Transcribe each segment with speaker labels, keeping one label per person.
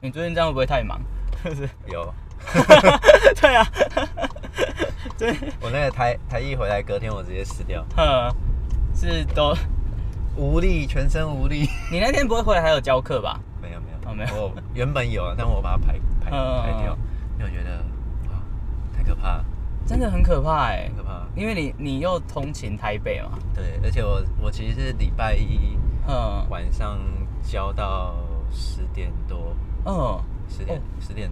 Speaker 1: 你最近这样会不会太忙？就 是
Speaker 2: 有，
Speaker 1: 对啊，对，
Speaker 2: 我那个台台艺回来，隔天我直接死掉，
Speaker 1: 嗯，是都
Speaker 2: 无力，全身无力。
Speaker 1: 你那天不会回来还有教课吧？
Speaker 2: 没有没有，
Speaker 1: 哦没有。
Speaker 2: 我原本有啊，但我把它排排
Speaker 1: 嗯
Speaker 2: 排掉，因为我觉得啊太可怕。了，
Speaker 1: 真的很可怕哎
Speaker 2: 很，可怕。
Speaker 1: 因为你你又通勤台北嘛，
Speaker 2: 对，而且我我其实是礼拜一
Speaker 1: 嗯。
Speaker 2: 晚上教到十点多，
Speaker 1: 嗯，
Speaker 2: 十点
Speaker 1: 哦。
Speaker 2: 十点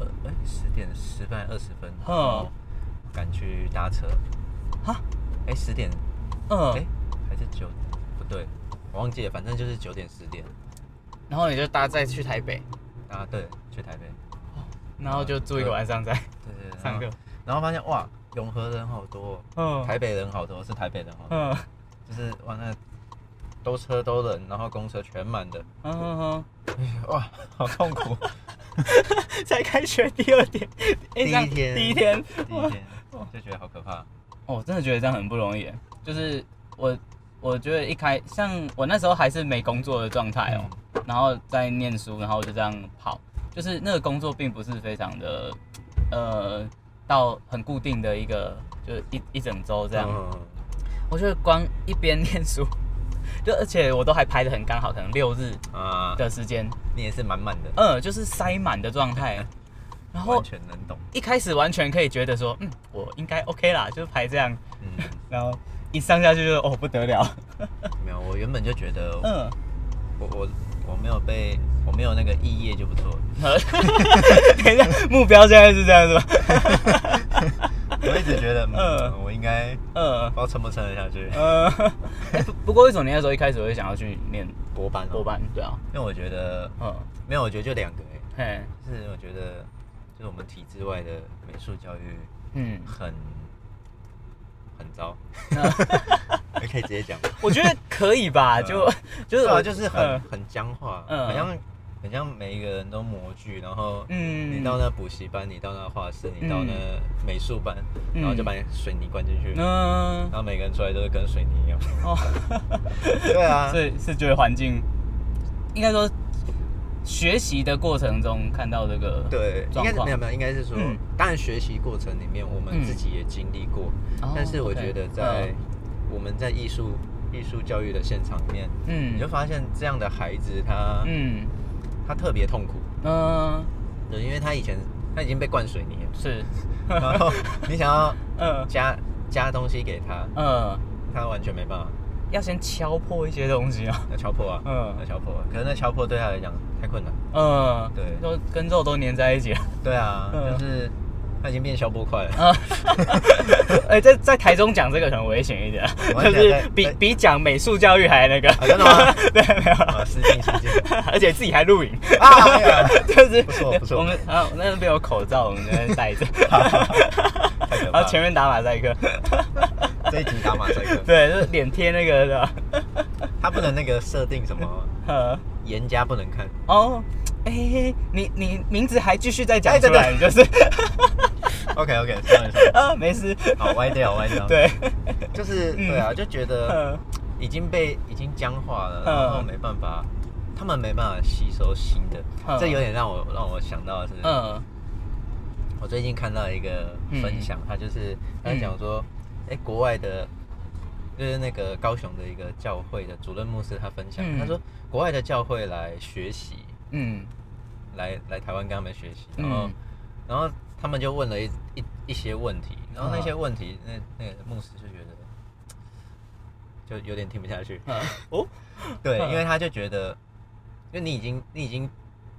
Speaker 2: 呃哎十点十分二十分，
Speaker 1: 嗯。
Speaker 2: 然后赶去搭车，
Speaker 1: 哈，
Speaker 2: 哎十点。嗯。哎
Speaker 1: 嗯，
Speaker 2: 还是九不对，我忘记了，反正就是九点十点。
Speaker 1: 然后你就搭再去台北，
Speaker 2: 啊，对，去台北，
Speaker 1: 然后就住一个晚上在
Speaker 2: 对对对，
Speaker 1: 上课。
Speaker 2: 然后，发现哇，永和人好多哦，
Speaker 1: 嗯。
Speaker 2: 台北人好多，是台北人好多，
Speaker 1: 嗯。
Speaker 2: 就是哇那都车都人，然后公车全满的，
Speaker 1: 嗯嗯
Speaker 2: 哇，好痛苦。
Speaker 1: 嗯，才开学第二天，
Speaker 2: 第一天
Speaker 1: 第一天，
Speaker 2: 第一天就觉得好可怕。
Speaker 1: 哦，真的觉得这样很不容易。就是我，我觉得一开像我那时候还是没工作的状态哦，
Speaker 2: 嗯
Speaker 1: 然后在念书，然后就这样跑，就是那个工作并不是非常的，呃，到很固定的一个，就是一一整周这样。
Speaker 2: 嗯
Speaker 1: 我觉得光一边念书，就而且我都还排的很刚好，可能六日
Speaker 2: 啊，
Speaker 1: 的时间，
Speaker 2: 你也是满满的，
Speaker 1: 嗯，就是塞满的状态。然后
Speaker 2: 完全能懂。
Speaker 1: 一开始完全可以觉得说，嗯，我应该 OK 啦，就是排这样。
Speaker 2: 嗯，
Speaker 1: 然后一上下去就哦不得了，
Speaker 2: 没有，我原本就觉得
Speaker 1: 嗯，
Speaker 2: 我我我没有被我没有那个异业就不错了。
Speaker 1: 等一下，目标现在是这样子吧？
Speaker 2: 我一直觉得，
Speaker 1: 嗯
Speaker 2: 嗯，我应该
Speaker 1: 嗯。
Speaker 2: 不知道撑不撑得下去。
Speaker 1: 呃，哎不不过为什么你那时候一开始会想要去念
Speaker 2: 博班哦
Speaker 1: 多，班？对啊，
Speaker 2: 因为我觉得
Speaker 1: 嗯，
Speaker 2: 没有，我觉得就两个哎，
Speaker 1: 嘿，
Speaker 2: 是我觉得就是我们体制外的美术教育
Speaker 1: 嗯，
Speaker 2: 很很糟，
Speaker 1: 那
Speaker 2: 可以直接讲。
Speaker 1: 我觉得可以吧，
Speaker 2: 嗯。
Speaker 1: 就就是
Speaker 2: 啊，就是很
Speaker 1: 嗯。
Speaker 2: 很僵化，
Speaker 1: 嗯。
Speaker 2: 好像很像每一个人都模具，然后
Speaker 1: 嗯。
Speaker 2: 你到那补习班，你到那画室，你到那美术班，
Speaker 1: 嗯。
Speaker 2: 然后就把你水泥灌进去，
Speaker 1: 嗯。
Speaker 2: 然后每个人出来都是跟水泥一样。
Speaker 1: 哦，
Speaker 2: 对啊，
Speaker 1: 所以是觉得环境应该说学习的过程中看到这个
Speaker 2: 对，应
Speaker 1: 状况。
Speaker 2: 没有没有，应该是说
Speaker 1: 嗯，
Speaker 2: 当然学习过程里面我们
Speaker 1: 嗯
Speaker 2: 自己也经历过，
Speaker 1: 哦
Speaker 2: 但是我觉得在
Speaker 1: 嗯。
Speaker 2: 我们在艺术艺术教育的现场里面，
Speaker 1: 嗯。
Speaker 2: 你就发现这样的孩子他
Speaker 1: 嗯
Speaker 2: 他特别痛苦，
Speaker 1: 嗯。
Speaker 2: 对，因为他以前他已经被灌水泥了，
Speaker 1: 是。
Speaker 2: 然后你想要
Speaker 1: 嗯。
Speaker 2: 加加东西给他，
Speaker 1: 嗯。
Speaker 2: 他完全没办法，
Speaker 1: 要先敲破一些东西啊，
Speaker 2: 要敲破啊，
Speaker 1: 嗯。
Speaker 2: 要敲破啊，可是那敲破对他来讲太困难。
Speaker 1: 嗯。
Speaker 2: 对。
Speaker 1: 都跟肉都粘在一起了。
Speaker 2: 对啊，
Speaker 1: 嗯。
Speaker 2: 就是他已经变消波块了。
Speaker 1: 啊，哎、在在台中讲这个很危险一点，就是比比讲美术教育还那个。
Speaker 2: 啊真的吗？
Speaker 1: 对，没有。
Speaker 2: 啊，失敬失敬
Speaker 1: 而且自己还录影，
Speaker 2: 啊！哎呀，
Speaker 1: 就是
Speaker 2: 不错不错。
Speaker 1: 我们啊，那边有口罩，我们在那边戴着。然后前面打马赛克，
Speaker 2: 这一集打马赛克，
Speaker 1: 对，就是脸贴那个的，
Speaker 2: 他不能那个设定什么
Speaker 1: 呃，
Speaker 2: 严加不能看。
Speaker 1: 哦，哎、你你名字还继续再讲出来，你就是。
Speaker 2: OK OK，算了算了，
Speaker 1: 啊，没事，
Speaker 2: 好歪掉歪掉。，
Speaker 1: 对，
Speaker 2: 就是
Speaker 1: 嗯。
Speaker 2: 对啊，就觉得
Speaker 1: 呃
Speaker 2: 已经被已经僵化了，
Speaker 1: 嗯。
Speaker 2: 然后没办法，他们没办法吸收新的。
Speaker 1: 嗯，
Speaker 2: 这有点让我让我想到的是，
Speaker 1: 嗯。
Speaker 2: 我最近看到一个分享，他就是他讲说，哎、国外的，就是那个高雄的一个教会的主任牧师，他分享，
Speaker 1: 嗯。
Speaker 2: 他说国外的教会来学习，
Speaker 1: 嗯。
Speaker 2: 来来台湾跟他们学习，然后、
Speaker 1: 嗯
Speaker 2: 然后他们就问了一一一些问题，然后那
Speaker 1: 嗯。
Speaker 2: 些问题，那那个牧师就觉得就有点听不下去，
Speaker 1: 嗯。哦，
Speaker 2: 对，
Speaker 1: 嗯。
Speaker 2: 因为他就觉得，因为你已经你已经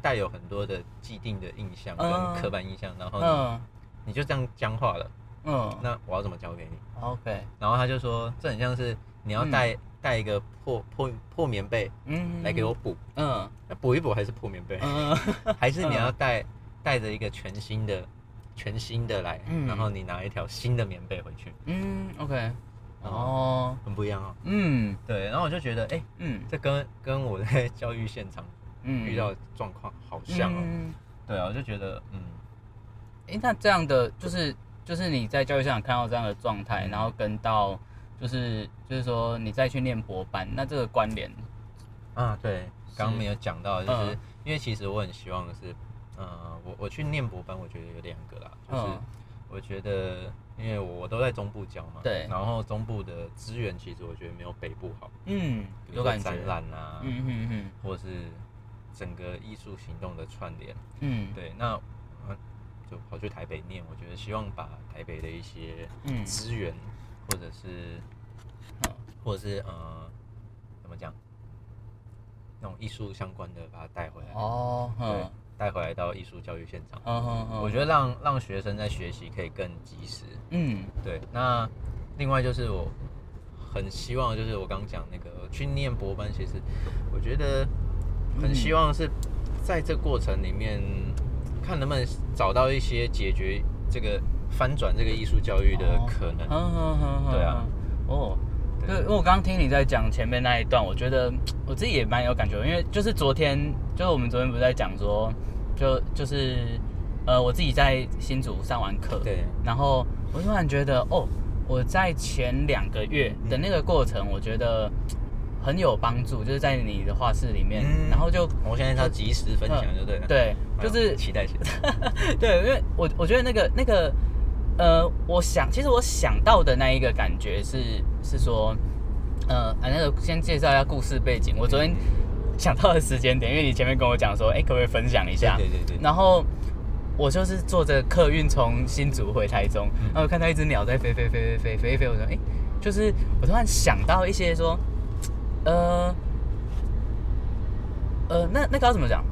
Speaker 2: 带有很多的既定的印象跟
Speaker 1: 嗯
Speaker 2: 刻板印象，然后你
Speaker 1: 嗯。
Speaker 2: 你就这样僵化了。
Speaker 1: 嗯。
Speaker 2: 那我要怎么教给你
Speaker 1: ？，OK，
Speaker 2: 然后他就说，这很像是你要带带一个破破破棉被
Speaker 1: 嗯，
Speaker 2: 来给我，补，
Speaker 1: 嗯。
Speaker 2: 那补一补还是破棉被，
Speaker 1: 嗯。
Speaker 2: 还是你要带带着一个全新的全新的来，
Speaker 1: 嗯。
Speaker 2: 然后你拿一条新的棉被回去，
Speaker 1: 嗯，OK，哦，
Speaker 2: 很不一样哦。
Speaker 1: 嗯。
Speaker 2: 对，然后我就觉得，哎，
Speaker 1: 嗯。
Speaker 2: 这跟跟我在教育现场
Speaker 1: 嗯，
Speaker 2: 遇到的状况好像哦。
Speaker 1: 嗯。
Speaker 2: 对啊，我就觉得，嗯，
Speaker 1: 哎、那这样的就是就是你在教育现场看到这样的状态，然后跟到就是就是说你再去念博班，那这个关联，
Speaker 2: 啊，对，刚刚没有讲到，就是、
Speaker 1: 嗯。
Speaker 2: 因因为其实我很希望是，呃，我我去念博班，我觉得有两个啦，就是
Speaker 1: 嗯。
Speaker 2: 我觉得，因为我都在中部教嘛，
Speaker 1: 对。
Speaker 2: 然后中部的资源其实我觉得没有北部好，
Speaker 1: 嗯，
Speaker 2: 比如说
Speaker 1: 有感觉。
Speaker 2: 展，览啊，
Speaker 1: 嗯嗯嗯。
Speaker 2: 或是整个艺术行动的串联，
Speaker 1: 嗯。
Speaker 2: 对，那呃就跑去台北念，我觉得希望把台北的一些
Speaker 1: 嗯。
Speaker 2: 资源，或者是
Speaker 1: 嗯
Speaker 2: 或者是呃怎么讲，那种艺术相关的把它带回来，
Speaker 1: 哦，
Speaker 2: 对
Speaker 1: 嗯，
Speaker 2: 带回来到艺术教育现场。
Speaker 1: 嗯嗯嗯，
Speaker 2: 我觉得让让学生在学习可以更及时。
Speaker 1: 嗯
Speaker 2: 对，那另外就是我很希望，就是我刚讲那个去念博班，其实我觉得很希望是在这过程里面，看能不能找到一些解决这个翻转这个艺术教育的可能。对啊，
Speaker 1: 哦。
Speaker 2: 对
Speaker 1: 对，因为我刚刚听你在讲前面那一段，我觉得我自己也蛮有感觉，因为就是昨天，就是我们昨天不是在讲说，就就是呃，我自己在新竹上完课，
Speaker 2: 对，
Speaker 1: 然后我突然觉得，哦，我在前两个月的那个过程，我觉得很有帮助，就是在你的画室里面，
Speaker 2: 嗯
Speaker 1: 然后就
Speaker 2: 我现在要及时分享，就对了。
Speaker 1: 对，就是
Speaker 2: 期待起来。
Speaker 1: 对，因为我我觉得那个那个呃，我想其实我想到的那一个感觉是是说，呃，啊，那个先介绍一下故事背景。我昨天想到的时间点，因为你前面跟我讲说，哎，可不可以分享一下？
Speaker 2: 对对对对。
Speaker 1: 然后我就是坐着客运从新竹回台中，
Speaker 2: 嗯
Speaker 1: 然后看到一只鸟在飞飞飞飞飞飞飞，我说，哎，就是我突然想到一些说，呃。呃，那那个要怎么讲？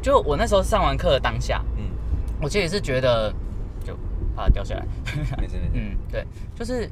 Speaker 1: 就我那时候上完课的当下，
Speaker 2: 嗯，
Speaker 1: 我其实是觉得，就怕它掉下来。
Speaker 2: 没事没事。
Speaker 1: 嗯，对，就是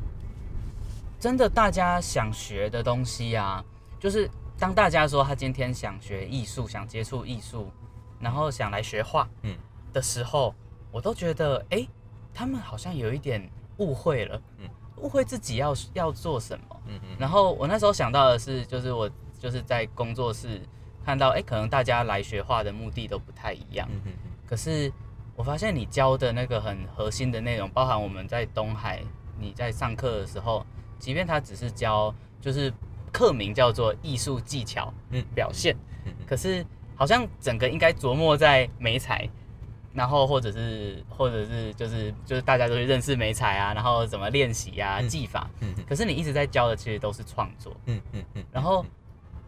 Speaker 1: 真的，大家想学的东西啊，就是当大家说他今天想学艺术，想接触艺术，然后想来学画
Speaker 2: 嗯
Speaker 1: 的时候，我都觉得，哎，他们好像有一点误会了，
Speaker 2: 嗯
Speaker 1: 误会自己要要做什么。
Speaker 2: 嗯嗯。
Speaker 1: 然后我那时候想到的是，就是我就是在工作室看到，哎，可能大家来学画的目的都不太一样。
Speaker 2: 嗯嗯嗯
Speaker 1: 可是我发现你教的那个很核心的内容，包含我们在东海你在上课的时候，即便他只是教，就是课名叫做艺术技巧
Speaker 2: 嗯
Speaker 1: 表现，可是好像整个应该琢磨在美彩，然后或者是或者是就是就是大家都去认识美彩啊，然后怎么练习啊、
Speaker 2: 嗯
Speaker 1: 技法，可是你一直在教的其实都是创作，
Speaker 2: 嗯嗯嗯。
Speaker 1: 然后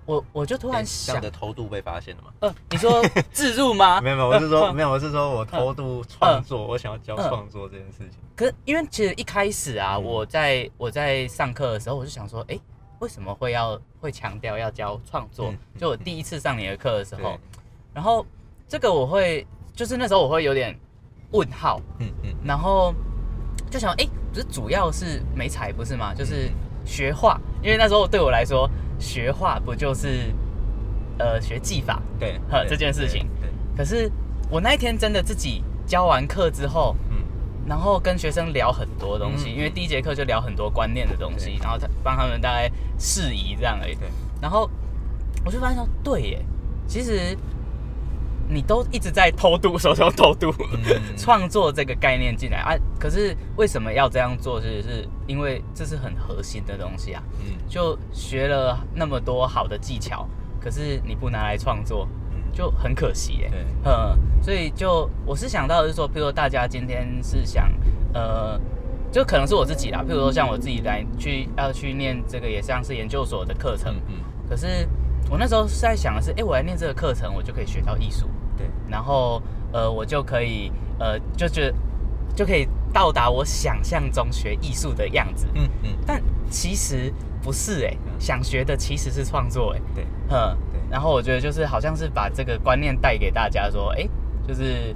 Speaker 1: 我我就突然想
Speaker 2: 样，的偷渡被发现了吗？
Speaker 1: 呃，你说 自入吗？
Speaker 2: 没有没有，我是说
Speaker 1: 呃
Speaker 2: 没有，我是说我偷渡创作，我想要教创作这件事情。
Speaker 1: 可是因为其实一开始啊，
Speaker 2: 嗯
Speaker 1: 我在我在上课的时候，我就想说，哎、为什么会要会强调要教创作？
Speaker 2: 嗯
Speaker 1: 就我第一次上你的课的时候，然后这个我会就是那时候我会有点问号，
Speaker 2: 嗯嗯
Speaker 1: 然后就想，哎、不是主要是美彩不是吗？就是
Speaker 2: 嗯
Speaker 1: 学画，因为那时候对我来说，学画不就是呃学技法？
Speaker 2: 对
Speaker 1: 呵这件事情
Speaker 2: 对，对
Speaker 1: 可是我那一天真的自己教完课之后，
Speaker 2: 嗯
Speaker 1: 然后跟学生聊很多东西，
Speaker 2: 嗯
Speaker 1: 因为第一节课就聊很多观念的东西，然后他帮他们大概释疑这样而已。
Speaker 2: 对，
Speaker 1: 然后我就发现说，对耶，其实你都一直在偷渡，手中偷渡
Speaker 2: 嗯
Speaker 1: 创作这个概念进来啊。可是为什么要这样做？是是因为这是很核心的东西啊。
Speaker 2: 嗯
Speaker 1: 就学了那么多好的技巧，可是你不拿来创作，
Speaker 2: 嗯
Speaker 1: 就很可惜耶。
Speaker 2: 对，
Speaker 1: 嗯，所以就我是想到的是说，譬如说大家今天是想，呃，就可能是我自己啦，譬如说像我自己来去要去念这个也像是研究所的课程，
Speaker 2: 嗯嗯
Speaker 1: 可是我那时候是在想的是，哎、我来念这个课程，我就可以学到艺术，
Speaker 2: 对，
Speaker 1: 然后呃，我就可以呃，就觉得就可以到达我想象中学艺术的样子，
Speaker 2: 嗯嗯。
Speaker 1: 但其实不是哎、
Speaker 2: 嗯。
Speaker 1: 想学的其实是创作哎、
Speaker 2: 对。
Speaker 1: 嗯，
Speaker 2: 对。
Speaker 1: 然后我觉得就是好像是把这个观念带给大家说，哎、就是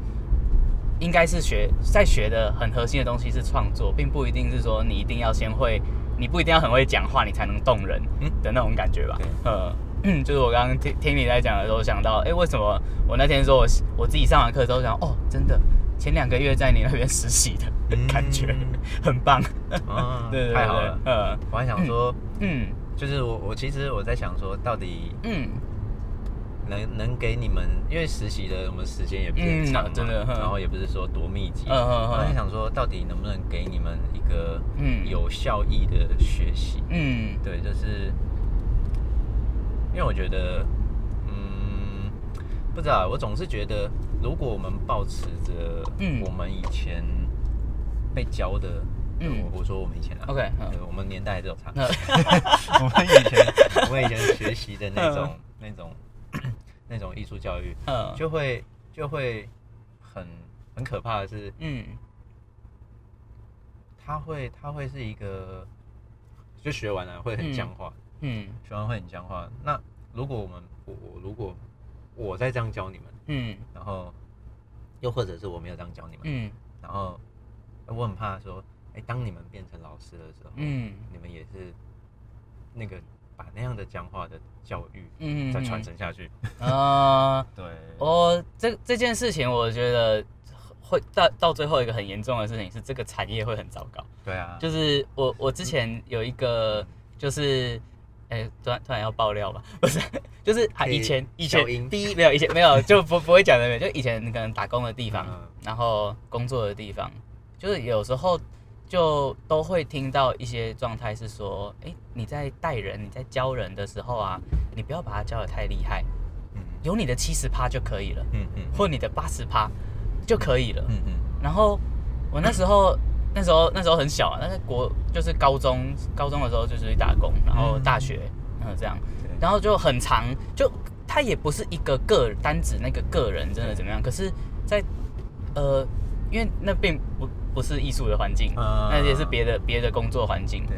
Speaker 1: 应该是学在学的很核心的东西是创作，并不一定是说你一定要先会，你不一定要很会讲话，你才能动人
Speaker 2: 嗯。
Speaker 1: 的那种感觉吧。
Speaker 2: 对。
Speaker 1: 嗯。嗯，就是我刚刚听听你在讲的时候，想到，哎、为什么我那天说我我自己上完课之后想，哦，真的，前两个月在你那边实习的
Speaker 2: 嗯。
Speaker 1: 感觉、很棒，
Speaker 2: 啊。
Speaker 1: 对对对，
Speaker 2: 太好了。
Speaker 1: 嗯
Speaker 2: 我还想说，
Speaker 1: 嗯。
Speaker 2: 就是我我其实我在想说，到底
Speaker 1: 嗯。
Speaker 2: 能能给你们，因为实习的我们时间也不是很
Speaker 1: 嗯
Speaker 2: 长嘛，
Speaker 1: 真的
Speaker 2: 然后也不是说多密集，
Speaker 1: 嗯嗯
Speaker 2: 我在
Speaker 1: 嗯。
Speaker 2: 想说，到底能不能给你们一个
Speaker 1: 嗯。
Speaker 2: 有效益的学习？
Speaker 1: 嗯。
Speaker 2: 对，就是因为我觉得，嗯，不知道，我总是觉得，如果我们保持着
Speaker 1: 嗯
Speaker 2: 我们以前被教的，
Speaker 1: 嗯。
Speaker 2: 我我说我们以前啊
Speaker 1: OK，
Speaker 2: 我们年代还是有差。我们以前我们以前学习的那种那种 那种艺术教育，
Speaker 1: 嗯。
Speaker 2: 就会就会很很可怕的是，
Speaker 1: 嗯。
Speaker 2: 他会他会是一个，就学完了会很僵化，
Speaker 1: 嗯
Speaker 2: 学完会很僵化。那如果我们我我如果我再这样教你们，
Speaker 1: 嗯
Speaker 2: 然后又或者是我没有这样教你们，
Speaker 1: 嗯
Speaker 2: 然后我很怕说，哎、当你们变成老师的时候，
Speaker 1: 嗯
Speaker 2: 你们也是那个把那样的僵化的教育
Speaker 1: 嗯，
Speaker 2: 再传承下去。
Speaker 1: 啊。
Speaker 2: 对，
Speaker 1: 哦，这这件事情，我觉得会到到最后一个很严重的事情是，这个产业会很糟糕。
Speaker 2: 对啊，
Speaker 1: 就是我我之前有一个就是。哎、突然突然要爆料吧？不是，就是啊，
Speaker 2: 以
Speaker 1: 以前以前第一没有以前没有就不不会讲的，就以前可能打工的地方，
Speaker 2: 嗯
Speaker 1: 然后工作的地方，就是有时候就都会听到一些状态是说，哎、你在带人、你在教人的时候啊，你不要把他教的太厉害，
Speaker 2: 嗯
Speaker 1: 有你的七十趴就可以了，
Speaker 2: 嗯嗯
Speaker 1: 或你的八十趴就可以了。
Speaker 2: 嗯嗯
Speaker 1: 然后我那时候那时候那时候很小啊，那是国就是高中高中的时候就是去打工，然后大学嗯这样，
Speaker 2: 对。
Speaker 1: 然后就很长，就他也不是一个个单指那个个人真的怎么样，可是在呃，因为那并不不是艺术的环境，
Speaker 2: 啊。
Speaker 1: 那也是别的别的工作环境，
Speaker 2: 对，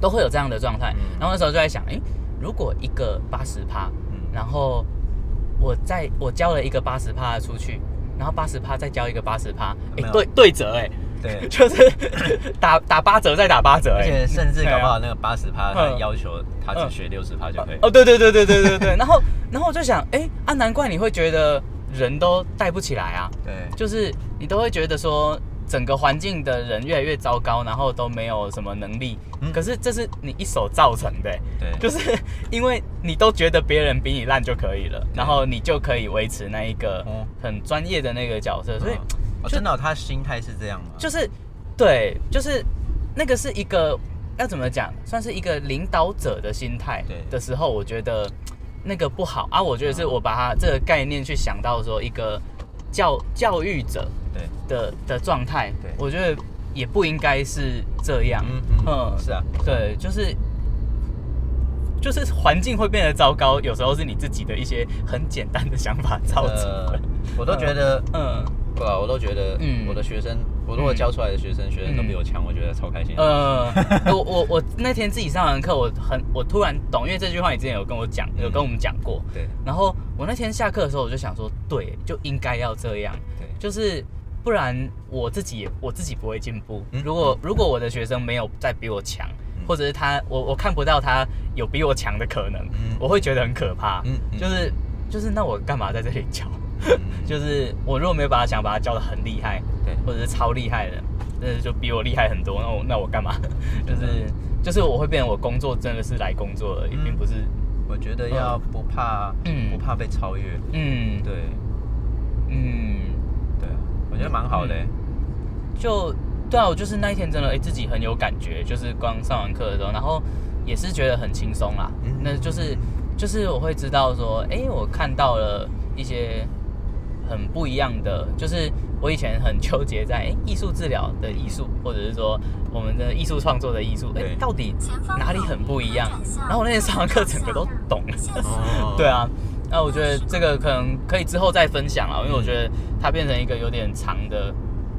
Speaker 1: 都会有这样的状态。
Speaker 2: 嗯。
Speaker 1: 然后那时候就在想，诶，如果一个八十趴，
Speaker 2: 嗯。
Speaker 1: 然后我在我交了一个八十趴出去，然后八十趴再交一个八十趴，哎，对对折哎、
Speaker 2: 对，
Speaker 1: 就是打 打八折再打八折
Speaker 2: 而
Speaker 1: 哎、
Speaker 2: 且甚至搞不好那个八十趴，他要求他只学六十趴就可以。
Speaker 1: 哦，对对对对对对对，然后然后我就想，哎啊，难怪你会觉得人都带不起来啊，
Speaker 2: 对，
Speaker 1: 就是你都会觉得说整个环境的人越来越糟糕，然后都没有什么能力，
Speaker 2: 嗯。
Speaker 1: 可是这是你一手造成的欸、
Speaker 2: 对，
Speaker 1: 就是因为你都觉得别人比你烂就可以了，然后你就可以维持那一个
Speaker 2: 哦。
Speaker 1: 很专业的那个角色，所以
Speaker 2: 嗯哦真的哦，他心态是这样吗？
Speaker 1: 就是对，就是那个是一个要怎么讲，算是一个领导者的心态
Speaker 2: 对
Speaker 1: 的时候，我觉得那个不好啊。我觉得是我把它这个概念去想到说一个教教育者
Speaker 2: 对，
Speaker 1: 的的状态
Speaker 2: 对，
Speaker 1: 我觉得也不应该是这样。
Speaker 2: 嗯嗯，是啊，
Speaker 1: 对，就是就是环境会变得糟糕，有时候是你自己的一些很简单的想法造成
Speaker 2: 呃
Speaker 1: 的。，
Speaker 2: 我都觉得，
Speaker 1: 嗯
Speaker 2: 不啊，我都觉得，
Speaker 1: 嗯
Speaker 2: 我的学生，我如果教出来的学生，学生都比我强，我觉得超开心。
Speaker 1: 呃，我我我那天自己上完课，我很我突然懂，因为这句话你之前有跟我讲，有跟我们讲过。
Speaker 2: 对
Speaker 1: 然后我那天下课的时候，我就想说，对，就应该要这样，
Speaker 2: 对，
Speaker 1: 就是不然我自己也我自己不会进步。
Speaker 2: 嗯
Speaker 1: 如果如果我的学生没有再比我强，
Speaker 2: 嗯
Speaker 1: 或者是他我我看不到他有比我强的可能，
Speaker 2: 嗯
Speaker 1: 我会觉得很可怕。就是就是那我干嘛在这里教？
Speaker 2: 嗯
Speaker 1: 就是我如果没有把他想把他教的很厉害，
Speaker 2: 对，
Speaker 1: 或者是超厉害的，那就比我厉害很多，那我那我干嘛？就是就是我会变成我工作真的是来工作而已，
Speaker 2: 嗯
Speaker 1: 并不是
Speaker 2: 我觉得要不怕，
Speaker 1: 嗯
Speaker 2: 不怕被超越。
Speaker 1: 嗯
Speaker 2: 对，
Speaker 1: 嗯，
Speaker 2: 对啊，我觉得蛮好的欸。
Speaker 1: 就对啊，我就是那一天真的哎、自己很有感觉，就是刚上完课的时候，然后也是觉得很轻松啦，
Speaker 2: 嗯
Speaker 1: 那就是就是我会知道说，哎、我看到了一些很不一样的，就是我以前很纠结在哎艺术治疗的艺术，或者是说我们的艺术创作的艺术，哎、
Speaker 2: 对
Speaker 1: 到底哪里很不一样？然后我那天上完课整个都懂了。
Speaker 2: 哦
Speaker 1: 对，啊，那我觉得这个可能可以之后再分享了，因为我觉得它变成一个有点长的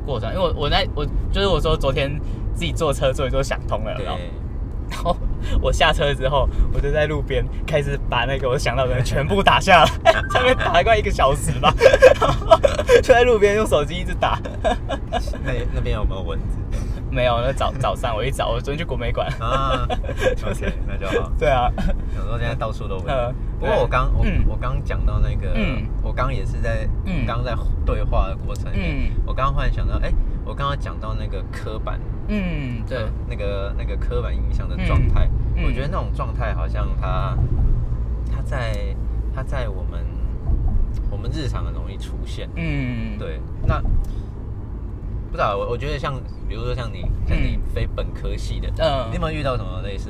Speaker 1: 过程。因为我我那我就是我说昨天自己坐车坐一坐想通了，然
Speaker 2: 后，
Speaker 1: 然后我下车之后，我就在路边开始把那个我想到的全部打下来，上面打了快一个小时吧，就在路边用手机一直打。
Speaker 2: 那那边有没有蚊子？
Speaker 1: 没有，那早早上我一早，我昨天去国美馆。
Speaker 2: 啊，OK，那就好。
Speaker 1: 对啊，
Speaker 2: 有时候现在到处都蚊。不过我刚我
Speaker 1: 嗯。
Speaker 2: 我刚讲到那个
Speaker 1: 嗯，
Speaker 2: 我刚也是在
Speaker 1: 嗯。
Speaker 2: 刚在对话的过程里面
Speaker 1: 嗯，
Speaker 2: 我刚刚忽然想到，哎，我刚刚讲到那个刻板，
Speaker 1: 嗯，对，
Speaker 2: 那个那个刻板印象的状态，我觉得那种状态好像它它在它在我们我们日常很容易出现。
Speaker 1: 嗯，
Speaker 2: 对，那不知道我我觉得像比如说像你像你非本科系的，
Speaker 1: 嗯。
Speaker 2: 你有没有遇到什么类似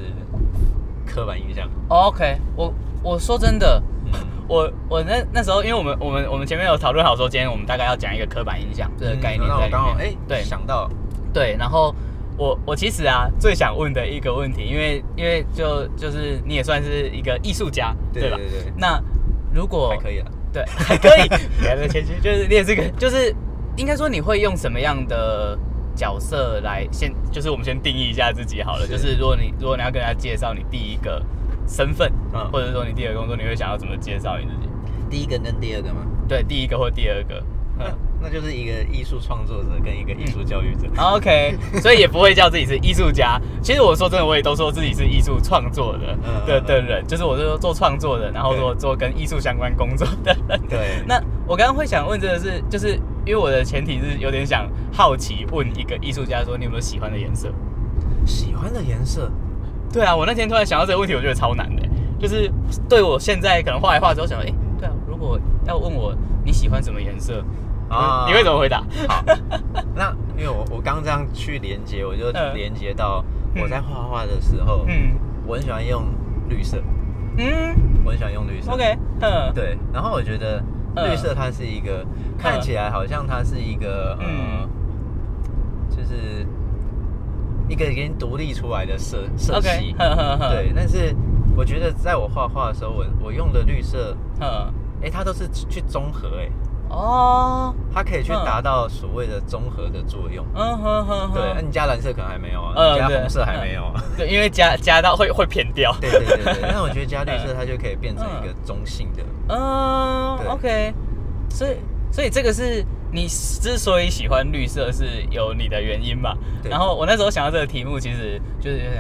Speaker 2: 刻板印象？
Speaker 1: 哦 OK，我我说真的，
Speaker 2: 嗯
Speaker 1: 我我那那时候，因为我们我们我们前面有讨论好说，今天我们大概要讲一个刻板印象这个概念在里面。
Speaker 2: 哎，
Speaker 1: 对
Speaker 2: 想到
Speaker 1: 对，然后我我其实啊最想问的一个问题，因为因为就就是你也算是一个艺术家，吧？
Speaker 2: 对对对，
Speaker 1: 那如果
Speaker 2: 还可以了。
Speaker 1: 对，还可以，就是你也是个，就是应该说你会用什么样的角色来先，就是我们先定义一下自己好了，
Speaker 2: 是
Speaker 1: 就是如果你如果你要跟大家介绍你第一个身份，
Speaker 2: 嗯
Speaker 1: 或者说你第二个工作，你会想要怎么介绍你自己？
Speaker 2: 第一个跟第二个吗？
Speaker 1: 对，第一个或第二个，嗯。
Speaker 2: 那就是一个艺术创作者跟一个艺术教育者。
Speaker 1: OK，所以也不会叫自己是艺术家。其实我说真的，我也都说自己是艺术创作的
Speaker 2: 嗯
Speaker 1: 的的人，就是我是说做创作的，然后做做跟艺术相关工作的人。
Speaker 2: 对，
Speaker 1: 那我刚刚会想问这个是，就是因为我的前提是有点想好奇问一个艺术家说，你有没有喜欢的颜色？
Speaker 2: 喜欢的颜色，
Speaker 1: 对啊，我那天突然想到这个问题，我觉得超难的，就是对我现在可能画一画之后想，哎、对啊，如果要问我你喜欢什么颜色，
Speaker 2: 啊。
Speaker 1: 你会怎么回答？
Speaker 2: 好，那因为我我刚这样去连接，我就
Speaker 1: 嗯。
Speaker 2: 连接到我在画画的时候，
Speaker 1: 嗯。
Speaker 2: 我很喜欢用绿色，
Speaker 1: 嗯？
Speaker 2: 我很喜欢用绿色。
Speaker 1: ，OK，嗯，
Speaker 2: 对，然后我觉得
Speaker 1: 嗯。
Speaker 2: 绿色它是一个、看起来好像它是一个呃，
Speaker 1: 嗯。
Speaker 2: 就是一个已经独立出来的色色系。对，但是我觉得在我画画的时候，我我用的绿色，
Speaker 1: 嗯，
Speaker 2: 哎，它都是去综合，哎，
Speaker 1: 哦，
Speaker 2: 它可以去
Speaker 1: 嗯
Speaker 2: 达到所谓的综合的作用。
Speaker 1: 嗯哼哼哼，
Speaker 2: 对，那你加蓝色可能还没有啊，加红色还没有啊。
Speaker 1: 对，因为加加到会会偏掉。
Speaker 2: 对对对对，但 我觉得加绿色它就可以变成一个中性的。
Speaker 1: 嗯，OK，所以所以这个是你之所以喜欢绿色是有你的原因嘛？
Speaker 2: 对
Speaker 1: 然后我那时候想到这个题目，其实就是有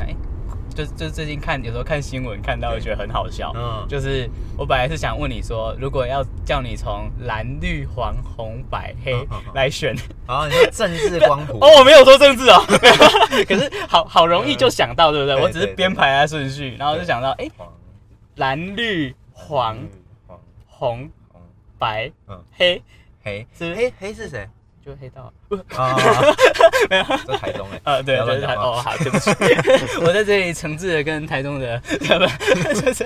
Speaker 1: 就就最近看有时候看新闻看到，
Speaker 2: 对。
Speaker 1: 觉得很好笑。
Speaker 2: 嗯。
Speaker 1: 就是我本来是想问你说，如果要叫你从蓝绿黄红白黑来选，
Speaker 2: 好，你说政治 光谱。
Speaker 1: 哦，我没有说政治哦，可是好好容易就想到，对不对？我只是编排下顺序，然后就想到，哎，
Speaker 2: 黄。
Speaker 1: 蓝绿黄。红
Speaker 2: 红。
Speaker 1: 白
Speaker 2: 嗯。
Speaker 1: 黑，
Speaker 2: 黑。
Speaker 1: 是
Speaker 2: 黑黑是谁？
Speaker 1: 就黑道。
Speaker 2: 啊，没有在台中哎。
Speaker 1: 呃，对，
Speaker 2: 不要
Speaker 1: 就是台哦，好，对不起，我在这里诚挚的跟台中的，不，就是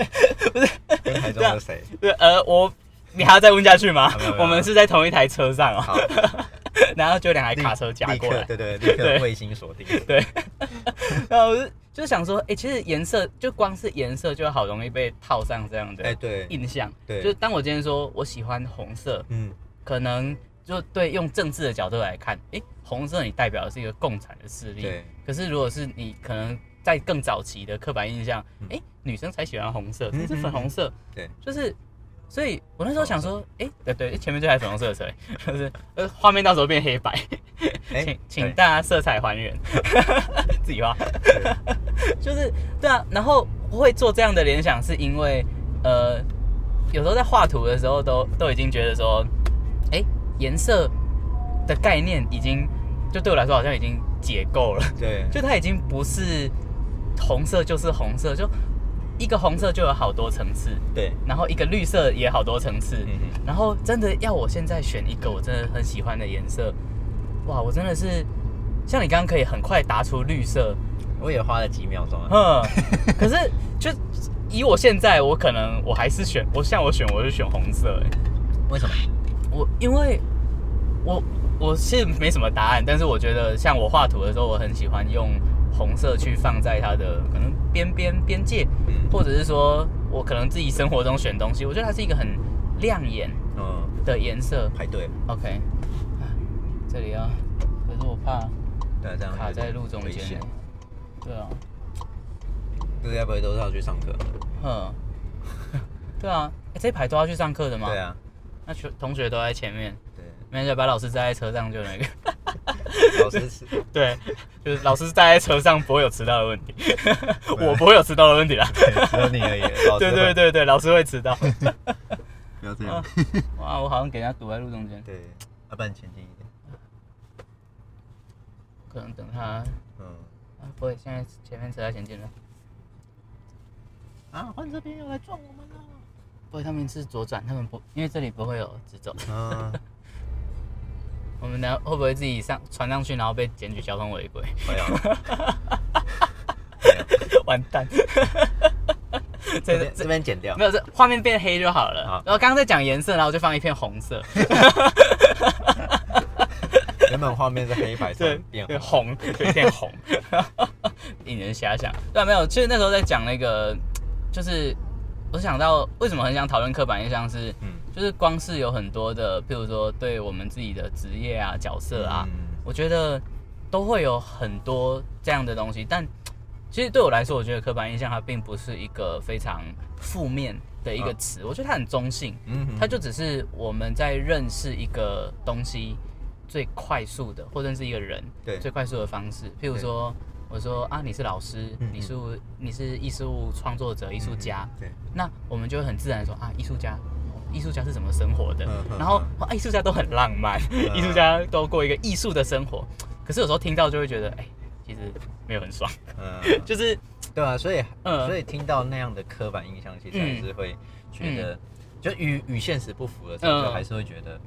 Speaker 1: 不是，
Speaker 2: 跟台中的谁？
Speaker 1: 对，呃，我你还要再问下去吗？我们是在同一台车上
Speaker 2: 好。
Speaker 1: 哦，然后就两台卡车夹
Speaker 2: 立
Speaker 1: 过来，
Speaker 2: 刻对对，立
Speaker 1: 对。
Speaker 2: 刻卫星锁定。
Speaker 1: 对，然后我就就想说，哎，其实颜色就光是颜色就好容易被套上这样的
Speaker 2: 哎对，
Speaker 1: 印象，
Speaker 2: 对。
Speaker 1: 就是当我今天说我喜欢红色，
Speaker 2: 嗯，
Speaker 1: 可能就对用政治的角度来看，诶，红色你代表的是一个共产的势力。
Speaker 2: 对。
Speaker 1: 可是如果是你可能在更早期的刻板印象，女生才喜欢红色，
Speaker 2: 嗯
Speaker 1: 甚至粉红色，
Speaker 2: 对，
Speaker 1: 就是。所以我那时候想说，诶，对对，前面这台粉红色的车，就是呃画面到时候变黑白，
Speaker 2: 哎
Speaker 1: 请请大家色彩还原，自己画。就是对啊，然后会做这样的联想，是因为呃，有时候在画图的时候都都已经觉得说，哎，颜色的概念已经就对我来说好像已经解构了，
Speaker 2: 对，
Speaker 1: 就它已经不是红色就是红色，就一个红色就有好多层次，
Speaker 2: 对，
Speaker 1: 然后一个绿色也好多层次，
Speaker 2: 嗯嗯
Speaker 1: 然后真的要我现在选一个我真的很喜欢的颜色，哇，我真的是像你刚刚可以很快答出绿色，
Speaker 2: 我也花了几秒钟啊。
Speaker 1: 嗯，可是就以我现在，我可能我还是选，我像我选我是选红色、欸，
Speaker 2: 为什么？
Speaker 1: 我因为我我是没什么答案，但是我觉得像我画图的时候，我很喜欢用红色去放在它的可能边边边界，
Speaker 2: 嗯
Speaker 1: 或者是说我可能自己生活中选东西，我觉得它是一个很亮眼
Speaker 2: 嗯，
Speaker 1: 的颜色。
Speaker 2: 排队。
Speaker 1: OK，啊这里啊，可是我怕
Speaker 2: 对，这样
Speaker 1: 卡在路中间。对啊，
Speaker 2: 这个该不会都是要去上课？
Speaker 1: 哼，对啊，欸、这一排都要去上课的吗？
Speaker 2: 对啊，
Speaker 1: 那学同学都在前面，
Speaker 2: 对，
Speaker 1: 没事，把老师载在车上就那个。
Speaker 2: 老师是
Speaker 1: 对，就是老师载在车上不会有迟到的问题，我不会有迟到的问题啦。
Speaker 2: 只有你而已。
Speaker 1: 对对，对对，老师会迟到。
Speaker 2: 不要这样。
Speaker 1: 哇，我好像给人家堵在路中间，
Speaker 2: 对，要不然前进一点。
Speaker 1: 可能等他。
Speaker 2: 嗯。
Speaker 1: 啊，不会，现在前面车在前进了。
Speaker 2: 啊，换这边要来撞我们了。
Speaker 1: 不会，他们是左转，他们不，因为这里不会有直走。
Speaker 2: 嗯，
Speaker 1: 我们等下会不会自己上传上去，然后被检举交通违规？
Speaker 2: 没有。
Speaker 1: 完蛋！
Speaker 2: 这边这边剪掉
Speaker 1: 没。有，这画面变黑就好了。
Speaker 2: 好
Speaker 1: 然后刚刚在讲颜色，然后我就放一片红色，
Speaker 2: 原本画面是黑白，突然变
Speaker 1: 对
Speaker 2: 红。
Speaker 1: 红，对，变红，引人遐想。对啊，没有，其实那时候在讲那个，就是我想到为什么很想讨论刻板印象是，
Speaker 2: 嗯
Speaker 1: 就是光是有很多的，譬如说对我们自己的职业啊、角色啊，
Speaker 2: 嗯
Speaker 1: 我觉得都会有很多这样的东西。但其实对我来说，我觉得刻板印象它并不是一个非常负面的一个词，我觉得它很中性。
Speaker 2: 嗯
Speaker 1: 它就只是我们在认识一个东西最快速的，或认识一个人
Speaker 2: 对
Speaker 1: 最快速的方式。譬如说，我说啊，你是老师，
Speaker 2: 嗯
Speaker 1: 你是你是艺术创作者、艺术家，
Speaker 2: 对，
Speaker 1: 那我们就会很自然地说啊，艺术家。艺术家是怎么生活的？然后艺术家都很浪漫，
Speaker 2: 嗯
Speaker 1: 艺术家都过一个艺术的生活。可是有时候听到就会觉得，哎、其实没有很爽，
Speaker 2: 嗯，
Speaker 1: 就是
Speaker 2: 对啊，所以
Speaker 1: 嗯。
Speaker 2: 所以听到那样的刻板印象，其实还是会觉得，就与与现实不符的时候，还是会觉得，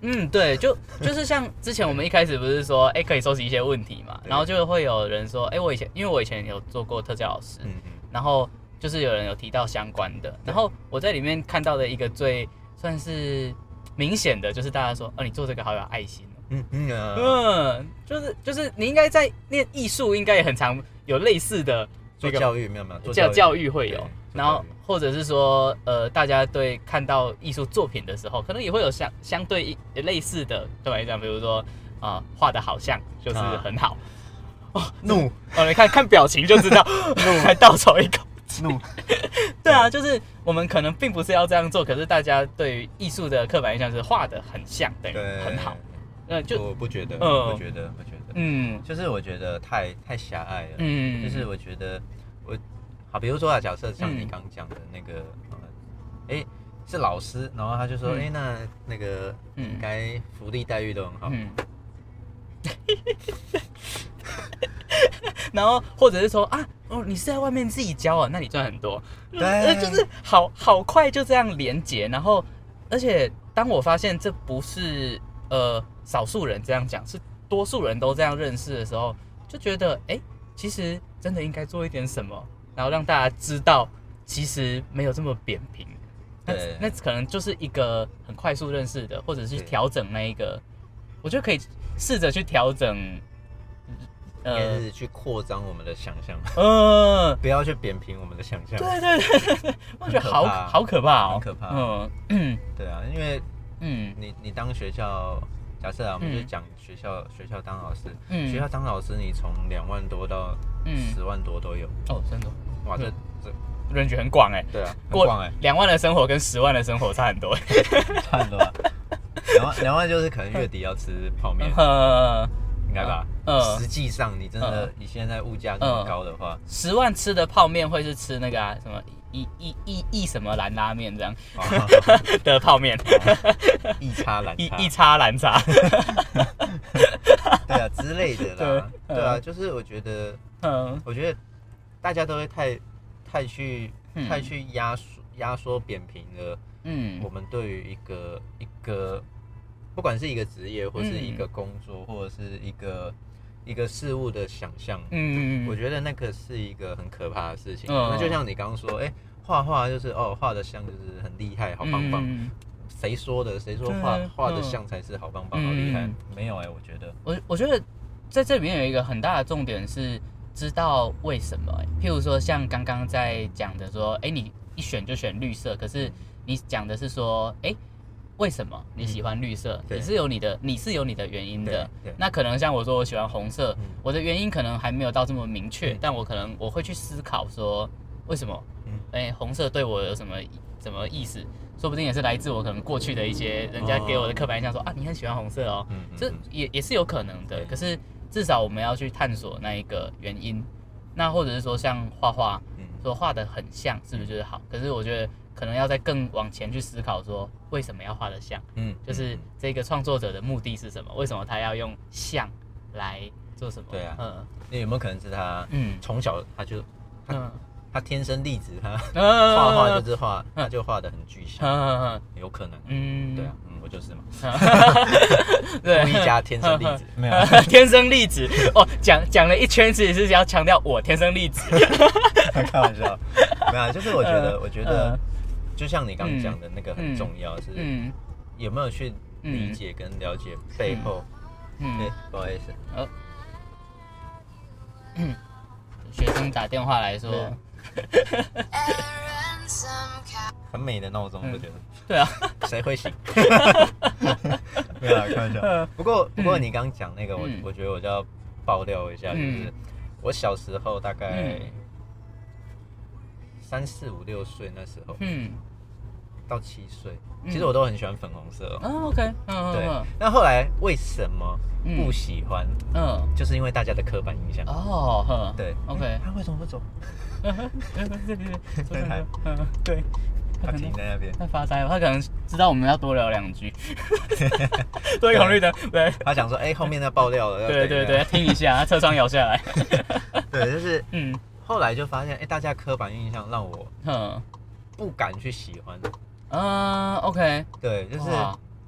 Speaker 1: 嗯，对，就就是像之前我们一开始不是说，哎、可以收集一些问题嘛，然后就会有人说，哎、我以前因为我以前有做过特教老师，
Speaker 2: 嗯嗯。
Speaker 1: 然后就是有人有提到相关的，然后我在里面看到的一个最算是明显的，就是大家说，哦，你做这个好有爱心哦。
Speaker 2: 嗯嗯啊，
Speaker 1: 嗯，就是就是你应该在念艺术，应该也很常有类似的
Speaker 2: 做
Speaker 1: 那个
Speaker 2: 教育没有没有，做
Speaker 1: 教教育会有然后或者是说，呃，大家对看到艺术作品的时候，可能也会有相相对一类似的对来讲，比如说啊，画、的好像就是
Speaker 2: 啊
Speaker 1: 很好。
Speaker 2: 哦怒
Speaker 1: 哦，你看看表情就知道，怒。还倒抽一口。
Speaker 2: 怒，
Speaker 1: 对啊，就是我们可能并不是要这样做，可是大家对于艺术的刻板印象是画的很像，
Speaker 2: 对，
Speaker 1: 很好。那，就
Speaker 2: 我不觉得，
Speaker 1: 嗯。
Speaker 2: 不觉得，不觉得，
Speaker 1: 嗯。
Speaker 2: 就是我觉得太太狭隘了，
Speaker 1: 嗯，
Speaker 2: 就是我觉得我好，比如说啊，假设像你
Speaker 1: 嗯。
Speaker 2: 刚讲的那个，呃，哎、是老师，然后他就说，
Speaker 1: 嗯。
Speaker 2: 哎、那那个
Speaker 1: 嗯。
Speaker 2: 应该福利待遇都很好，
Speaker 1: 嗯。然后或者是说啊，哦，你是在外面自己教啊，那你赚很多，
Speaker 2: 对。
Speaker 1: 呃就是好好快就这样连结，然后而且当我发现这不是呃少数人这样讲，是多数人都这样认识的时候，就觉得哎、其实真的应该做一点什么，然后让大家知道，其实没有这么扁平。那那可能就是一个很快速认识的，或者是
Speaker 2: 对
Speaker 1: 调整那一个，我觉得可以试着去调整，呃
Speaker 2: 是去扩张我们的想象，
Speaker 1: 呃，
Speaker 2: 不要去扁平我们的想象。
Speaker 1: 对对对我觉得好
Speaker 2: 很可怕
Speaker 1: 好可怕哦，
Speaker 2: 很可怕
Speaker 1: 嗯嗯
Speaker 2: 对啊，因为
Speaker 1: 嗯
Speaker 2: 你你当学校，假设啊，我们
Speaker 1: 嗯。
Speaker 2: 就讲学校、学校当老师，
Speaker 1: 嗯。
Speaker 2: 学校当老师，你从两万多到
Speaker 1: 嗯，
Speaker 2: 十万多都有，
Speaker 1: 哦，真的，
Speaker 2: 哇，这
Speaker 1: 嗯
Speaker 2: 这
Speaker 1: 人群很广哎，
Speaker 2: 对啊，广哎，
Speaker 1: 两万的生活跟十万的生活差很多，
Speaker 2: 差很多啊。两万两万就是可能月底要吃泡面，
Speaker 1: 呃，
Speaker 2: 应该吧？
Speaker 1: 嗯。
Speaker 2: 实际上你真的
Speaker 1: 嗯。
Speaker 2: 你现在物价这么高的话，
Speaker 1: 十万吃的泡面会是吃那个啊什么一一一一什么蓝拉面这样
Speaker 2: 哦。
Speaker 1: 的泡面，
Speaker 2: 一叉蓝，
Speaker 1: 一一叉蓝茶，
Speaker 2: 对啊之类的啦，
Speaker 1: 对
Speaker 2: 对啊，
Speaker 1: 嗯
Speaker 2: 就是我觉得，
Speaker 1: 嗯。
Speaker 2: 我觉得大家都会太太去
Speaker 1: 嗯。
Speaker 2: 太去压缩压缩扁平了。
Speaker 1: 嗯。
Speaker 2: 我们对于一个一个，不管是一个职业，或是
Speaker 1: 嗯
Speaker 2: 一个工作，或者是一个一个事物的想象，
Speaker 1: 嗯
Speaker 2: 我觉得那个是一个很可怕的事情。
Speaker 1: 嗯
Speaker 2: 那就像你刚刚说，哎、画画就是哦，画的像就是很厉害，好棒棒。
Speaker 1: 嗯
Speaker 2: 谁说的？谁说画画的
Speaker 1: 嗯
Speaker 2: 像才是好棒棒、好厉害
Speaker 1: 嗯？
Speaker 2: 没有哎、我觉得，
Speaker 1: 我我觉得在这里面有一个很大的重点是知道为什么、欸譬如说像刚刚在讲的说，哎、你一选就选绿色，可是你讲的是说，哎、为什么你喜欢绿色？
Speaker 2: 对
Speaker 1: 你是有你的，你是有你的原因的。那可能像我说我喜欢红色，
Speaker 2: 嗯
Speaker 1: 我的原因可能还没有到这么明确，
Speaker 2: 嗯
Speaker 1: 但我可能我会去思考说，为什么？
Speaker 2: 嗯
Speaker 1: 哎、红色对我有什么什么意思？说不定也是来自我可能过去的一些人家给我的刻板印象说，啊，你很喜欢红色哦，这
Speaker 2: 嗯
Speaker 1: 也也是有可能的。可是至少我们要去探索那一个原因。那或者是说像画画，
Speaker 2: 嗯
Speaker 1: 说画的很像，是不是就是好？可是我觉得可能要再更往前去思考，说为什么要画的像？
Speaker 2: 嗯，
Speaker 1: 就是
Speaker 2: 嗯
Speaker 1: 这个创作者的目的是什么？为什么他要用像来做什么？
Speaker 2: 对啊
Speaker 1: 嗯
Speaker 2: 那有没有可能是他
Speaker 1: 嗯
Speaker 2: 从小他就
Speaker 1: 嗯
Speaker 2: 他天生丽质，他
Speaker 1: 嗯
Speaker 2: 画画就是画，他就画的很具象，
Speaker 1: 嗯
Speaker 2: 有可能。
Speaker 1: 嗯
Speaker 2: 对啊，嗯，我就是嘛。
Speaker 1: 对
Speaker 2: 故意加天生丽质，没有，
Speaker 1: 天生丽质哦，讲讲了一圈，子也是要强调我天生丽质。
Speaker 2: 开玩笑，没有啊，就是我觉得，
Speaker 1: 呃
Speaker 2: 我觉得
Speaker 1: 呃，
Speaker 2: 就像你刚刚讲的那个很重要，是
Speaker 1: 嗯。
Speaker 2: 有没有去理解跟了解背后。哎
Speaker 1: 嗯，，
Speaker 2: 不好意思，
Speaker 1: 学生打电话来说，
Speaker 2: 很美的闹钟，
Speaker 1: 嗯
Speaker 2: 我觉得。
Speaker 1: 对啊，
Speaker 2: 谁会醒？没有啦，开玩笑。
Speaker 1: 嗯。
Speaker 2: 不过，不过你刚刚讲那个，我
Speaker 1: 嗯。
Speaker 2: 我觉得我就要爆料一下，就
Speaker 1: 嗯。
Speaker 2: 是我小时候大概
Speaker 1: 嗯
Speaker 2: 三四五六岁那时候
Speaker 1: 嗯，
Speaker 2: 到七岁，
Speaker 1: 嗯。
Speaker 2: 其实我都很喜欢粉红色哦。
Speaker 1: 啊，OK，嗯
Speaker 2: 对
Speaker 1: 嗯，
Speaker 2: 那后来为什么
Speaker 1: 嗯。
Speaker 2: 不喜欢？
Speaker 1: 嗯，
Speaker 2: 就是因为大家的刻板印象。
Speaker 1: 哦，哼，
Speaker 2: 对
Speaker 1: ，OK，
Speaker 2: 他为什么不走？
Speaker 1: 对。
Speaker 2: 他停在那边，
Speaker 1: 他发呆，他可能知道我们要多聊两句，多一个红绿灯，对，
Speaker 2: 他想说，哎，后面那爆料了，
Speaker 1: 对对对，听一下，他车窗摇下来，
Speaker 2: 对，就是
Speaker 1: 嗯
Speaker 2: 后来就发现，哎，大家刻板印象让我
Speaker 1: 哼，
Speaker 2: 不敢去喜欢。
Speaker 1: 嗯，OK，
Speaker 2: 对，就是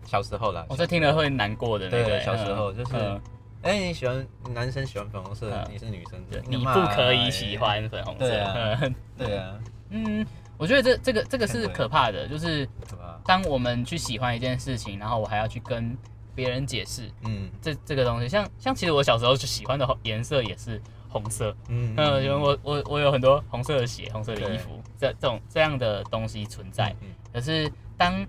Speaker 2: 小时候啦。
Speaker 1: 我这听了会难过的那个，
Speaker 2: 对小时候就是
Speaker 1: 嗯
Speaker 2: 哎，你喜欢男生喜欢粉红色
Speaker 1: 嗯，
Speaker 2: 你是女生，
Speaker 1: 对你不可以喜。欢粉红色，
Speaker 2: 对啊
Speaker 1: 嗯
Speaker 2: 对啊，
Speaker 1: 嗯，我觉得这这个这个是可怕的，就是？当我们去喜欢一件事情，然后我还要去跟别人解释
Speaker 2: 嗯
Speaker 1: 这这个东西，像像其实我小时候就喜欢的颜色也是红色，
Speaker 2: 嗯
Speaker 1: 嗯，因为我我我有很多红色的鞋、红色的衣服，这这种这样的东西存在。
Speaker 2: 嗯
Speaker 1: 可是当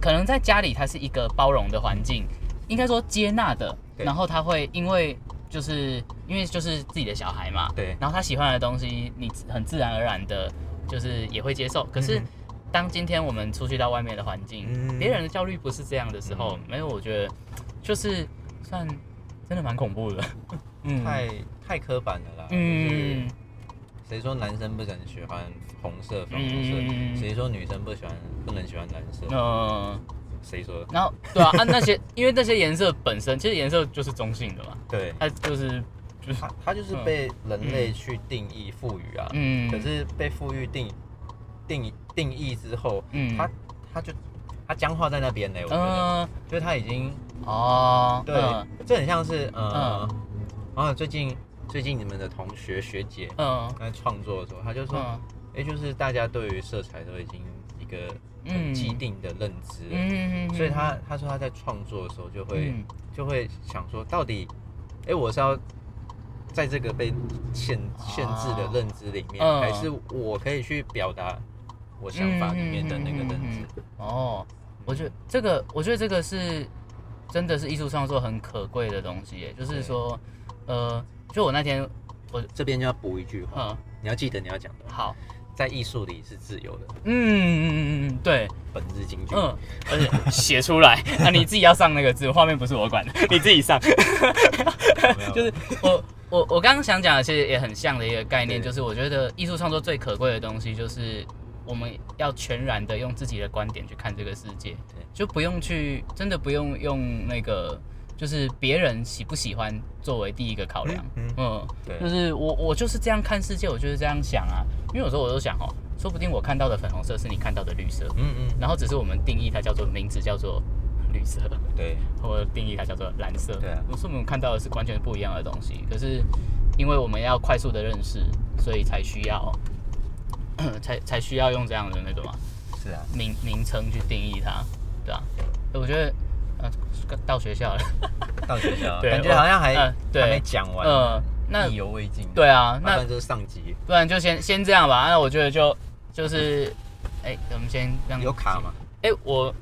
Speaker 1: 可能在家里，它是一个包容的环境，应该说接纳的，
Speaker 2: 对。
Speaker 1: 然后他会因为就是因为就是自己的小孩嘛，
Speaker 2: 对。
Speaker 1: 然后他喜欢的东西，你很自然而然的，就是也会接受。可是
Speaker 2: 嗯。
Speaker 1: 当今天我们出去到外面的环境，
Speaker 2: 嗯
Speaker 1: 别人的焦虑不是这样的时候，
Speaker 2: 嗯
Speaker 1: 没有，我觉得就是算真的蛮恐怖的，嗯，
Speaker 2: 太太刻板了啦。
Speaker 1: 嗯
Speaker 2: 就是谁说男生不能喜欢红色、粉红
Speaker 1: 嗯
Speaker 2: 色？谁说女生不喜欢不能喜欢蓝色？
Speaker 1: 嗯。
Speaker 2: 谁说的？
Speaker 1: 然后对啊，按那些，因为那些颜色本身，其实颜色就是中性的嘛，
Speaker 2: 对，
Speaker 1: 它就是就是
Speaker 2: 它它就是被人类去定义赋予啊。
Speaker 1: 嗯，
Speaker 2: 可是被赋予定定定义之后，
Speaker 1: 嗯
Speaker 2: 它它就它僵化在那边呢。我觉得，
Speaker 1: 嗯
Speaker 2: 就是它已经
Speaker 1: 哦，
Speaker 2: 对
Speaker 1: 嗯，
Speaker 2: 这很像是呃
Speaker 1: 嗯，
Speaker 2: 然后最近最近你们的同学学姐
Speaker 1: 嗯。
Speaker 2: 在创作的时候，他就说，
Speaker 1: 嗯。
Speaker 2: 哎，就是大家对于色彩都已经一个很
Speaker 1: 嗯
Speaker 2: 既定的认知了，
Speaker 1: 嗯，
Speaker 2: 所以他他说他在创作的时候就会
Speaker 1: 嗯。
Speaker 2: 就会想说，到底，哎，我是要。在这个被限限制的认知里面，
Speaker 1: 嗯。
Speaker 2: 还是我可以去表达我想法里面的那个认知？
Speaker 1: 哦，我觉得这个，我觉得这个是真的是艺术创作很可贵的东西耶，就是说，呃，就我那天我，
Speaker 2: 这边就要补一句话，
Speaker 1: 嗯，
Speaker 2: 你要记得你要讲的，
Speaker 1: 好，
Speaker 2: 在艺术里是自由的，
Speaker 1: 嗯嗯嗯嗯，对，
Speaker 2: 本日金句。
Speaker 1: 嗯，而且写出来，啊，你自己要上那个字，画面不是我管。的，你自己上。
Speaker 2: 没有。
Speaker 1: 就是我我我刚刚想讲的，其实也很像的一个概念，就是我觉得艺术创作最可贵的东西，就是我们要全然的用自己的观点去看这个世界
Speaker 2: 对，
Speaker 1: 就不用去真的不用用那个。就是别人喜不喜欢作为第一个考量，
Speaker 2: 嗯
Speaker 1: 嗯，
Speaker 2: 对。
Speaker 1: 就是我我就是这样看世界，我就是这样想啊，因为有时候我都想哦，说不定我看到的粉红色是你看到的绿色，
Speaker 2: 嗯嗯，
Speaker 1: 然后只是我们定义它叫做名字叫做绿色，
Speaker 2: 对，
Speaker 1: 或者定义它叫做蓝色。
Speaker 2: 对啊。
Speaker 1: 我说我们看到的是完全不一样的东西，可是因为我们要快速的认识，所以才需要 才才需要用这样的那个嘛
Speaker 2: 是啊，
Speaker 1: 名名称去定义它，对啊，我觉得呃到学校了，
Speaker 2: 到学校，
Speaker 1: 了
Speaker 2: 感觉好像还还没讲完，
Speaker 1: 嗯，那
Speaker 2: 意犹未尽。
Speaker 1: 对啊，那
Speaker 2: 就是上集
Speaker 1: 不然就先先这样吧。那我觉得就就是，哎、我们先让
Speaker 2: 有卡吗？
Speaker 1: 哎、我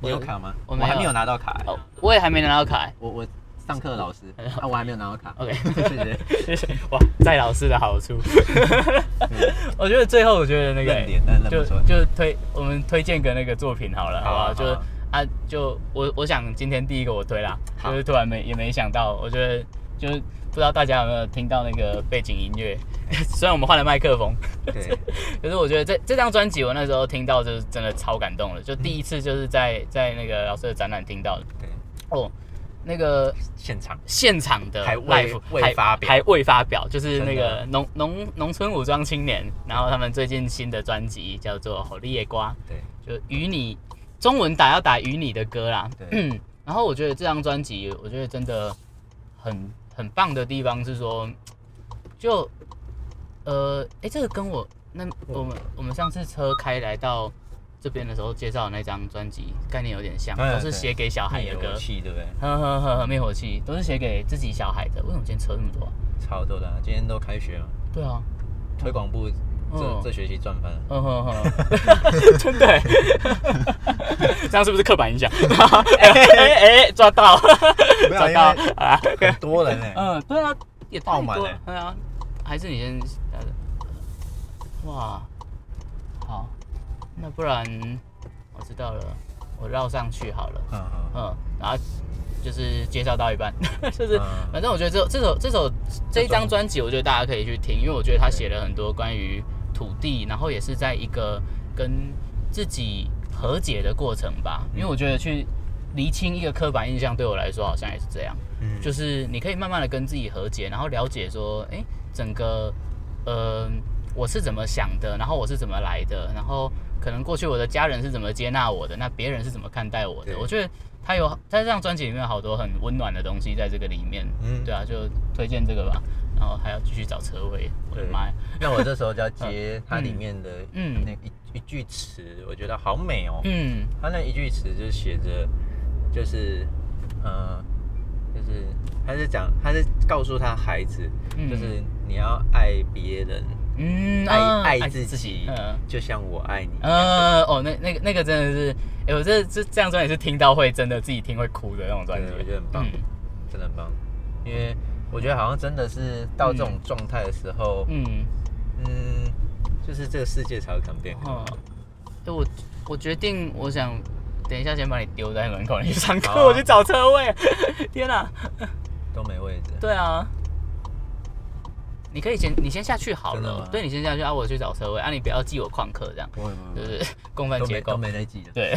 Speaker 2: 你有卡吗？
Speaker 1: 我没有
Speaker 2: 还没有拿到卡。
Speaker 1: 哦，我也还没拿到卡。
Speaker 2: 我我上课的老师啊，我还没有拿到卡。
Speaker 1: OK，
Speaker 2: 谢谢。
Speaker 1: 谢谢哇，在老师的好处。我觉得最后我觉得那个就就推我们推荐个那个作品好了，好不好？
Speaker 2: 好啊
Speaker 1: 就啊，就我我想今天第一个我推啦，就是突然没也没想到，我觉得就是不知道大家有没有听到那个背景音乐，虽然我们换了麦克风，
Speaker 2: 对，
Speaker 1: 可是我觉得这这张专辑我那时候听到就是真的超感动了，就第一次就是在在那个老师的展览听到的。
Speaker 2: 对，
Speaker 1: 哦，那个
Speaker 2: 现场。
Speaker 1: 现场的
Speaker 2: 还未
Speaker 1: live
Speaker 2: 未
Speaker 1: 还
Speaker 2: 发表。
Speaker 1: 还未发表，就是那个农农农村武装青年，然后他们最近新的专辑叫做《火力野瓜》，
Speaker 2: 对，
Speaker 1: 就与你中文打要打与你的歌啦，
Speaker 2: 对
Speaker 1: 嗯，然后我觉得这张专辑，我觉得真的很很棒的地方是说，就呃，哎，这个跟我那我们我们上次车开来到这边的时候介绍的那张专辑概念有点像，
Speaker 2: 哎
Speaker 1: 都是写给小孩的歌
Speaker 2: 对不对？
Speaker 1: 呵呵呵呵，灭火器都是写给自己小孩的。为什么今天车那么多啊？
Speaker 2: 超多的啊，今天都开学了，
Speaker 1: 对啊，
Speaker 2: 推广部这
Speaker 1: 嗯。
Speaker 2: 这学期赚翻了。
Speaker 1: 嗯哼哼，真的。欸，这样是不是刻板印象？哎哎，抓到，
Speaker 2: 没有
Speaker 1: 抓到。
Speaker 2: 因为
Speaker 1: 啊！
Speaker 2: 很多人哎，
Speaker 1: 嗯，对啊，也太多了
Speaker 2: 爆满欸，
Speaker 1: 对啊，还是你先，哇，好，那不然我知道了，我绕上去好了，
Speaker 2: 嗯嗯。
Speaker 1: 嗯，然后就是介绍到一半，就是
Speaker 2: 嗯。
Speaker 1: 反正我觉得这这首这首这一张专辑，我觉得大家可以去听，因为我觉得他写了很多关于土地，然后也是在一个跟自己和解的过程吧。因为我觉得去厘清一个刻板印象，对我来说好像也是这样，
Speaker 2: 嗯，
Speaker 1: 就是你可以慢慢的跟自己和解，然后了解说，哎，整个呃我是怎么想的，然后我是怎么来的，然后可能过去我的家人是怎么接纳我的，那别人是怎么看待我的，我觉得。他有在这张专辑里面有好多很温暖的东西在这个里面，
Speaker 2: 嗯
Speaker 1: 对啊，就推荐这个吧。然后还要继续找车位，我的
Speaker 2: 对
Speaker 1: 妈呀！
Speaker 2: 那我这时候就要接 它里面的
Speaker 1: 嗯
Speaker 2: 那一一句词，我觉得好美哦。
Speaker 1: 嗯
Speaker 2: 他那一句词就写着，就是，呃，就是他是讲，他是告诉他孩子，
Speaker 1: 嗯
Speaker 2: 就是你要爱别人，
Speaker 1: 嗯，
Speaker 2: 爱
Speaker 1: 啊
Speaker 2: 爱自己
Speaker 1: 嗯，
Speaker 2: 就像我爱你。
Speaker 1: 呃，哦，那那个那个真的是，哎、我这这这张专辑是听到会真的自己听会哭的那种专辑
Speaker 2: 对，我觉得很棒，
Speaker 1: 嗯
Speaker 2: 真的很棒。因为我觉得好像真的是到这种状态的时候，
Speaker 1: 嗯，
Speaker 2: 嗯，就是这个世界才会可能变好。
Speaker 1: 哦，哎、我我决定，我想等一下先把你丢在门口，你去上课，
Speaker 2: 啊
Speaker 1: 我去找车位。天哪、
Speaker 2: 都没位置。
Speaker 1: 对啊，你可以先你先下去好了对你先下去啊，我去找车位啊，你不要记我旷课这样，
Speaker 2: 不会不会，
Speaker 1: 就是共犯结构
Speaker 2: 都没都，没在记的。
Speaker 1: 对，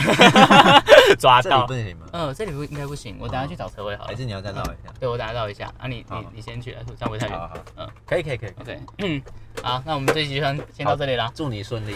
Speaker 1: 抓到
Speaker 2: 不。行吗？
Speaker 1: 嗯，这里不应该不行，我等下去找车位好了。
Speaker 2: 还是你要再绕一下？
Speaker 1: 对，我等下绕一下啊，你你你先去，这样不会太远。
Speaker 2: 好好，
Speaker 1: 嗯
Speaker 2: 可以可以可以。
Speaker 1: ，OK，嗯，好，那我们这一集就先先到这里啦。
Speaker 2: 祝你顺利。